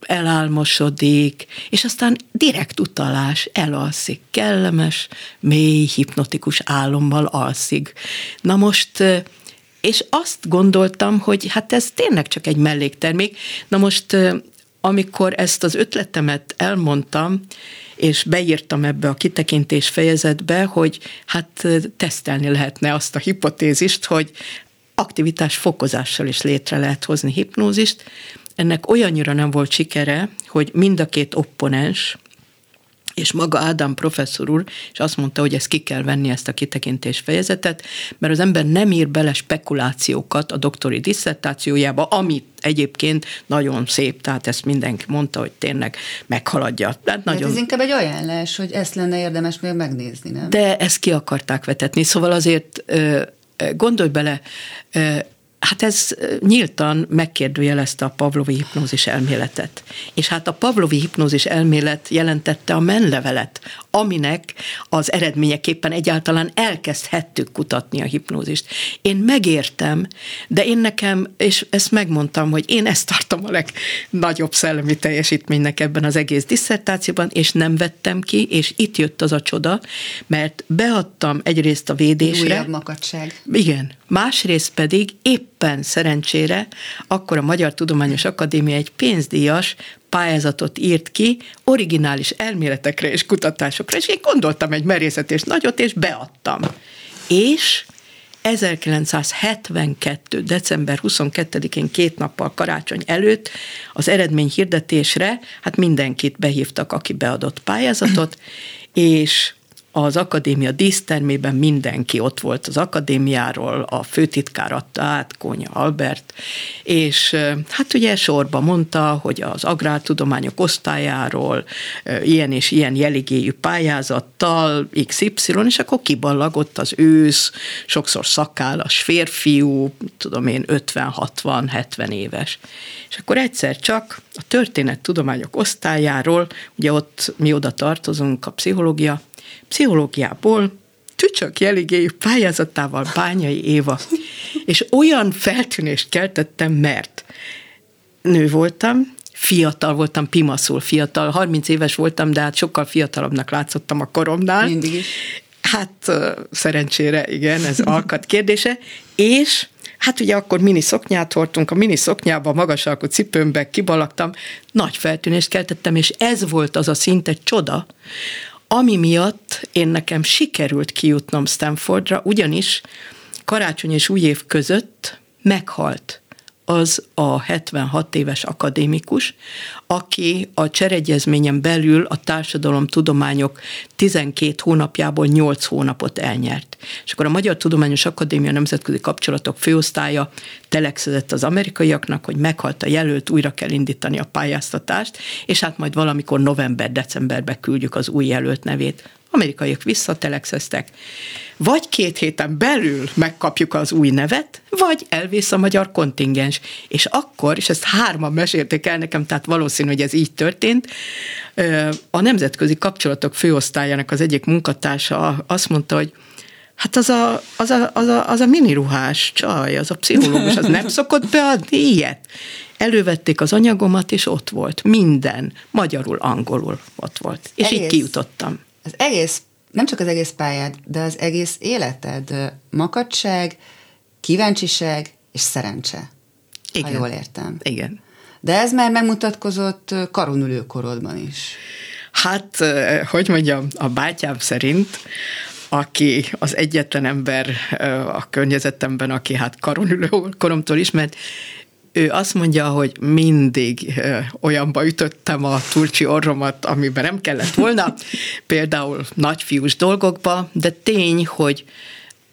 elálmosodik, és aztán direkt utalás, elalszik, kellemes, mély, hipnotikus álommal alszik. Na most és azt gondoltam, hogy hát ez tényleg csak egy melléktermék. Na most, amikor ezt az ötletemet elmondtam, és beírtam ebbe a kitekintés fejezetbe, hogy hát tesztelni lehetne azt a hipotézist, hogy aktivitás fokozással is létre lehet hozni hipnózist. Ennek olyannyira nem volt sikere, hogy mind a két opponens, és maga Ádám professzor úr, és azt mondta, hogy ezt ki kell venni, ezt a kitekintés fejezetet, mert az ember nem ír bele spekulációkat a doktori disszertációjába, amit egyébként nagyon szép, tehát ezt mindenki mondta, hogy tényleg meghaladja. Tehát nagyon... Hát ez inkább egy ajánlás, hogy ezt lenne érdemes még megnézni, nem? De ezt ki akarták vetetni, szóval azért gondolj bele, Hát ez nyíltan megkérdőjelezte a Pavlovi hipnózis elméletet. És hát a Pavlovi hipnózis elmélet jelentette a menlevelet, aminek az eredményeképpen egyáltalán elkezdhettük kutatni a hipnózist. Én megértem, de én nekem, és ezt megmondtam, hogy én ezt tartom a legnagyobb szellemi teljesítménynek ebben az egész diszertációban, és nem vettem ki, és itt jött az a csoda, mert beadtam egyrészt a védésre. Újabb makadság. Igen. Másrészt pedig éppen szerencsére akkor a Magyar Tudományos Akadémia egy pénzdíjas pályázatot írt ki originális elméletekre és kutatásokra, és én gondoltam egy merészetés nagyot, és beadtam. És 1972. december 22-én két nappal karácsony előtt az eredmény hirdetésre, hát mindenkit behívtak, aki beadott pályázatot, és az akadémia dísztermében mindenki ott volt az akadémiáról, a főtitkár adta át, Kónya Albert, és hát ugye sorba mondta, hogy az agrártudományok osztályáról ilyen és ilyen jeligéjű pályázattal XY, és akkor kiballagott az ősz, sokszor szakállas férfiú, tudom én, 50-60-70 éves. És akkor egyszer csak a történettudományok osztályáról, ugye ott mi oda tartozunk, a pszichológia, pszichológiából tücsök jeligéjű pályázatával Bányai Éva. És olyan feltűnést keltettem, mert nő voltam, fiatal voltam, pimaszul fiatal, 30 éves voltam, de hát sokkal fiatalabbnak látszottam a koromnál. Mindig is. Hát szerencsére, igen, ez alkat kérdése, és Hát ugye akkor mini szoknyát hordtunk, a mini szoknyába, magas alkú cipőmbe kibalaktam, nagy feltűnést keltettem, és ez volt az a szinte csoda, ami miatt én nekem sikerült kijutnom Stanfordra, ugyanis karácsony és új év között meghalt az a 76 éves akadémikus, aki a cseregyezményen belül a társadalomtudományok 12 hónapjából 8 hónapot elnyert. És akkor a Magyar Tudományos Akadémia Nemzetközi Kapcsolatok főosztálya telexezett az amerikaiaknak, hogy meghalt a jelölt, újra kell indítani a pályáztatást, és hát majd valamikor november-decemberbe küldjük az új jelölt nevét amerikaiak visszatelexeztek, vagy két héten belül megkapjuk az új nevet, vagy elvész a magyar kontingens. És akkor, és ezt hárman mesélték el nekem, tehát valószínű, hogy ez így történt, a Nemzetközi Kapcsolatok főosztályának az egyik munkatársa azt mondta, hogy Hát az a, az a, az a, az a miniruhás csaj, az a pszichológus, az nem szokott beadni ilyet. Elővették az anyagomat, és ott volt. Minden. Magyarul, angolul ott volt. És Egész. így kijutottam az egész nem csak az egész pályád, de az egész életed makadság, kíváncsiság és szerencse. Igen. Ha jól értem. Igen. De ez már megmutatkozott karonülő korodban is. Hát, hogy mondjam, a bátyám szerint aki az egyetlen ember a környezetemben, aki hát karonülő koromtól ismert, ő azt mondja, hogy mindig olyanba ütöttem a turcsi orromat, amiben nem kellett volna, például nagyfiús dolgokba, de tény, hogy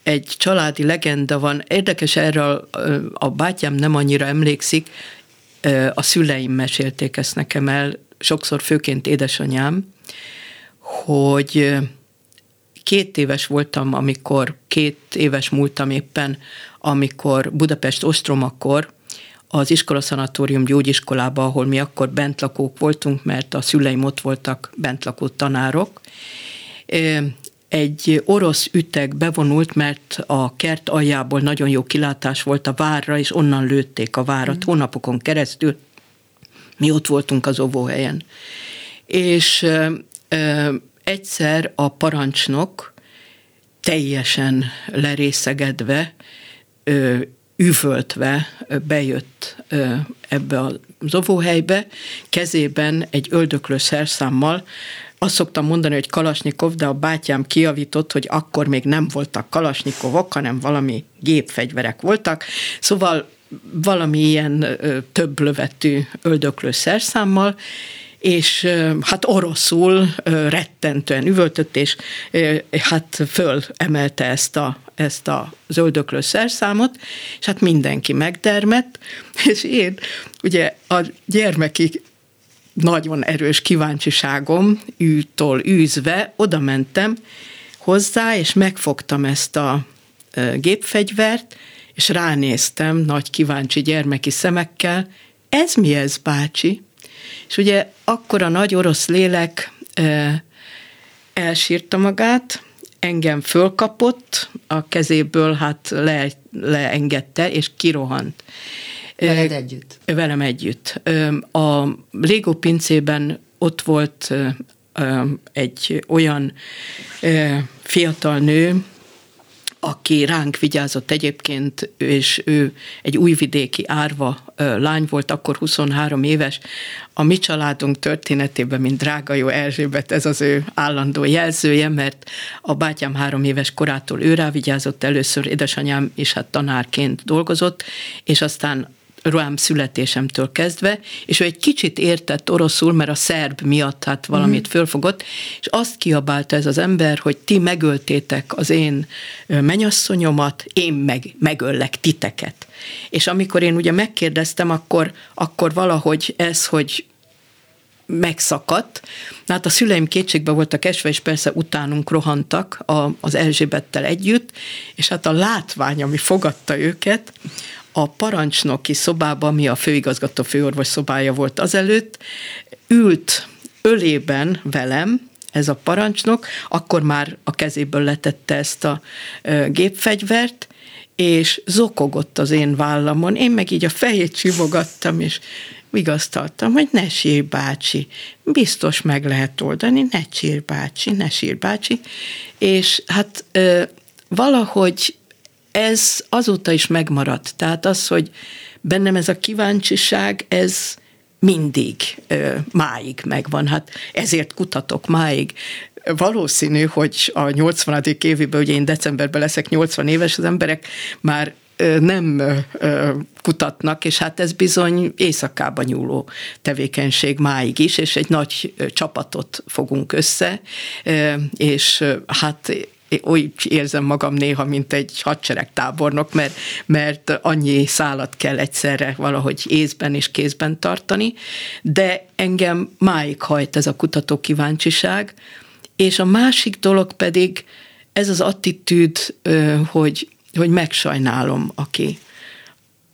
egy családi legenda van, érdekes erről a bátyám nem annyira emlékszik, a szüleim mesélték ezt nekem el, sokszor főként édesanyám, hogy két éves voltam, amikor, két éves múltam éppen, amikor Budapest Ostromakor az iskolaszanatórium gyógyiskolába, ahol mi akkor bentlakók voltunk, mert a szüleim ott voltak bentlakó tanárok. Egy orosz üteg bevonult, mert a kert aljából nagyon jó kilátás volt a várra, és onnan lőtték a várat mm. hónapokon keresztül. Mi ott voltunk az óvóhelyen. És egyszer a parancsnok teljesen lerészegedve üvöltve bejött ebbe az óvóhelybe, kezében egy öldöklő szerszámmal, azt szoktam mondani, hogy Kalasnyikov, de a bátyám kiavított, hogy akkor még nem voltak Kalasnyikovok, hanem valami gépfegyverek voltak. Szóval valami ilyen több lövetű öldöklő szerszámmal, és hát oroszul rettentően üvöltött, és hát fölemelte ezt a ezt a zöldöklő szerszámot, és hát mindenki megdermett, és én ugye a gyermeki nagyon erős kíváncsiságom űtől űzve oda mentem hozzá, és megfogtam ezt a gépfegyvert, és ránéztem nagy kíváncsi gyermeki szemekkel, ez mi ez, bácsi? És ugye akkor a nagy orosz lélek elsírta magát, engem fölkapott, a kezéből hát le, leengedte, és kirohant. Veled együtt? Velem együtt. A Lego pincében ott volt egy olyan fiatal nő, aki ránk vigyázott egyébként, és ő egy újvidéki árva lány volt, akkor 23 éves. A mi családunk történetében, mint drága jó Erzsébet, ez az ő állandó jelzője, mert a bátyám három éves korától ő vigyázott először, édesanyám is hát tanárként dolgozott, és aztán rám születésemtől kezdve, és ő egy kicsit értett oroszul, mert a szerb miatt hát valamit mm. fölfogott, és azt kiabálta ez az ember, hogy ti megöltétek az én menyasszonyomat, én meg, megöllek titeket. És amikor én ugye megkérdeztem, akkor, akkor valahogy ez, hogy megszakadt. Hát a szüleim kétségbe voltak esve, és persze utánunk rohantak a, az Erzsébettel együtt, és hát a látvány, ami fogadta őket, a parancsnoki szobában, ami a főigazgató főorvos szobája volt azelőtt, ült ölében velem, ez a parancsnok, akkor már a kezéből letette ezt a gépfegyvert, és zokogott az én vállamon. Én meg így a fejét csivogattam, és vigasztaltam, hogy ne sír bácsi, biztos meg lehet oldani, ne sír bácsi, ne sír bácsi. És hát valahogy ez azóta is megmaradt. Tehát az, hogy bennem ez a kíváncsiság, ez mindig máig megvan. Hát ezért kutatok máig. Valószínű, hogy a 80. évében, ugye én decemberben leszek 80 éves, az emberek már nem kutatnak, és hát ez bizony éjszakában nyúló tevékenység máig is, és egy nagy csapatot fogunk össze, és hát úgy érzem magam néha, mint egy hadseregtábornok, mert, mert annyi szálat kell egyszerre valahogy észben és kézben tartani, de engem máig hajt ez a kutató kíváncsiság, és a másik dolog pedig ez az attitűd, hogy, hogy megsajnálom, aki,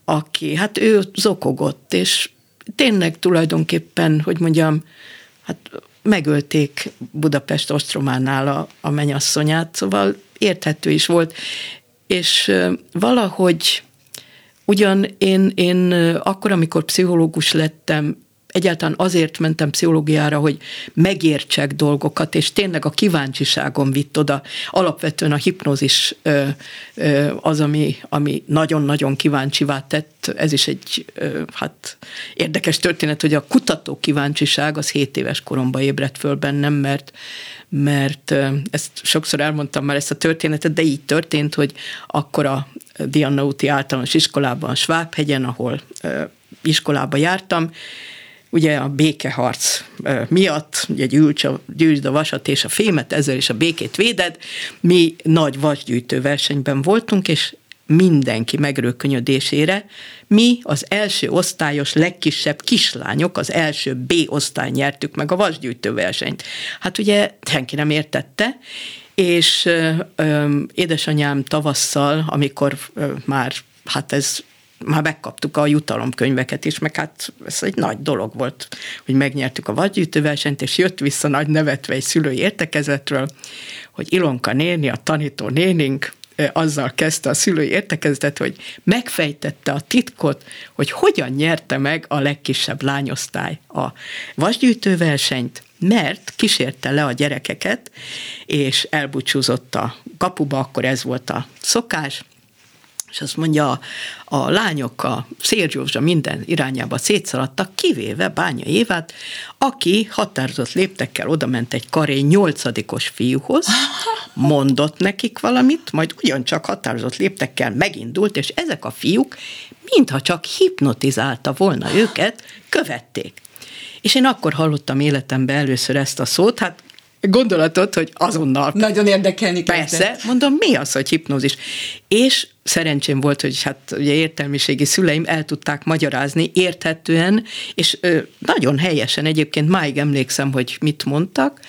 aki, hát ő zokogott, és tényleg tulajdonképpen, hogy mondjam, hát megölték Budapest ostrománál a, a menyasszonyát, szóval érthető is volt, és valahogy ugyan én, én akkor, amikor pszichológus lettem, egyáltalán azért mentem pszichológiára, hogy megértsek dolgokat, és tényleg a kíváncsiságom vitt oda. Alapvetően a hipnózis az, ami, ami nagyon-nagyon kíváncsivá tett. Ez is egy hát érdekes történet, hogy a kutató kíváncsiság az 7 éves koromban ébredt föl bennem, mert mert ezt sokszor elmondtam már ezt a történetet, de így történt, hogy akkor a Diana úti általános iskolában, Svábhegyen, ahol iskolába jártam, ugye a békeharc miatt, ugye gyűjtsd a, gyűjtsd a vasat és a fémet, ezzel is a békét véded, mi nagy vasgyűjtő versenyben voltunk, és mindenki megrökönyödésére, mi az első osztályos legkisebb kislányok, az első B osztály nyertük meg a vasgyűjtő versenyt. Hát ugye senki nem értette, és ö, édesanyám tavasszal, amikor ö, már hát ez már megkaptuk a jutalomkönyveket is, meg hát ez egy nagy dolog volt, hogy megnyertük a vadgyűjtőversenyt, és jött vissza nagy nevetve egy szülői értekezetről, hogy Ilonka néni, a tanító nénink, azzal kezdte a szülői értekezet, hogy megfejtette a titkot, hogy hogyan nyerte meg a legkisebb lányosztály a vasgyűjtőversenyt, mert kísérte le a gyerekeket, és elbúcsúzott a kapuba, akkor ez volt a szokás, és azt mondja, a, lányok a szélzsózsa minden irányába szétszaladtak, kivéve Bánya Évát, aki határozott léptekkel odament egy karé nyolcadikos fiúhoz, mondott nekik valamit, majd ugyancsak határozott léptekkel megindult, és ezek a fiúk, mintha csak hipnotizálta volna őket, követték. És én akkor hallottam életemben először ezt a szót, hát gondolatot, hogy azonnal. Nagyon érdekelni Persze, kezdett. mondom, mi az, hogy hipnózis? És szerencsém volt, hogy hát ugye értelmiségi szüleim el tudták magyarázni érthetően, és ö, nagyon helyesen egyébként máig emlékszem, hogy mit mondtak.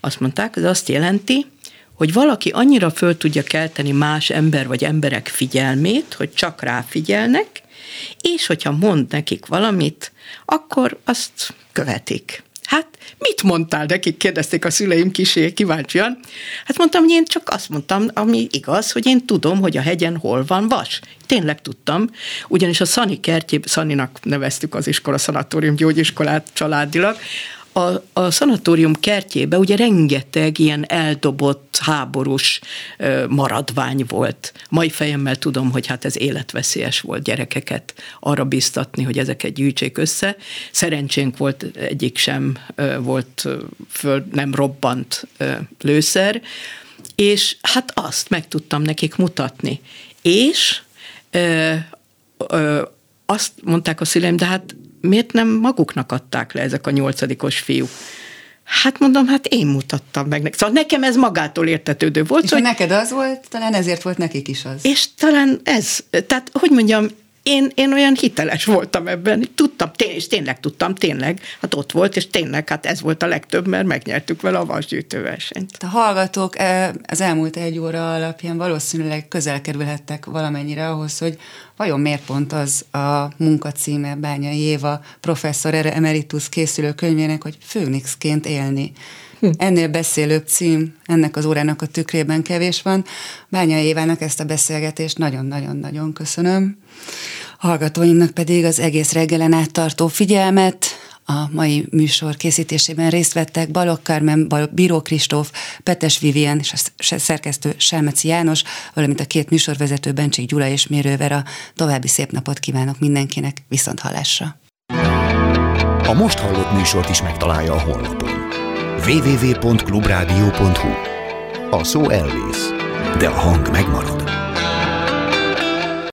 Azt mondták, ez azt jelenti, hogy valaki annyira föl tudja kelteni más ember vagy emberek figyelmét, hogy csak ráfigyelnek, és hogyha mond nekik valamit, akkor azt követik. Hát mit mondtál nekik, kérdezték a szüleim kisé kíváncsian. Hát mondtam, hogy én csak azt mondtam, ami igaz, hogy én tudom, hogy a hegyen hol van vas. Tényleg tudtam, ugyanis a Szani kertjében, Szaninak neveztük az iskola szanatórium gyógyiskolát családilag, a, a szanatórium kertjébe ugye rengeteg ilyen eldobott háborús maradvány volt. Mai fejemmel tudom, hogy hát ez életveszélyes volt gyerekeket arra biztatni, hogy ezeket gyűjtsék össze. Szerencsénk volt, egyik sem volt föl, nem robbant lőszer, és hát azt meg tudtam nekik mutatni. És ö, ö, azt mondták a szüleim, de hát miért nem maguknak adták le ezek a nyolcadikos fiúk? Hát mondom, hát én mutattam meg. Szóval nekem ez magától értetődő volt. És hogy neked az volt, talán ezért volt nekik is az. És talán ez, tehát hogy mondjam, én, én olyan hiteles voltam ebben, tudtam, tény, és tényleg tudtam, tényleg, hát ott volt, és tényleg, hát ez volt a legtöbb, mert megnyertük vele a vasgyűjtőversenyt. A hallgatók az elmúlt egy óra alapján valószínűleg közel kerülhettek valamennyire ahhoz, hogy vajon miért pont az a munkacíme Bányai Éva professzor emeritus készülő könyvének, hogy főnixként élni. Ennél beszélőbb cím ennek az órának a tükrében kevés van. Bányai Évának ezt a beszélgetést nagyon-nagyon-nagyon köszönöm. A hallgatóinknak pedig az egész reggelen át tartó figyelmet, a mai műsor készítésében részt vettek Balogh Kármen, Bíró Kristóf, Petes Vivien és a szerkesztő Selmeci János, valamint a két műsorvezető Bencsik Gyula és Mérővera. További szép napot kívánok mindenkinek, viszont hallásra! A most hallott műsort is megtalálja a honlapon. www.clubradio.hu A szó elvész, de a hang megmarad.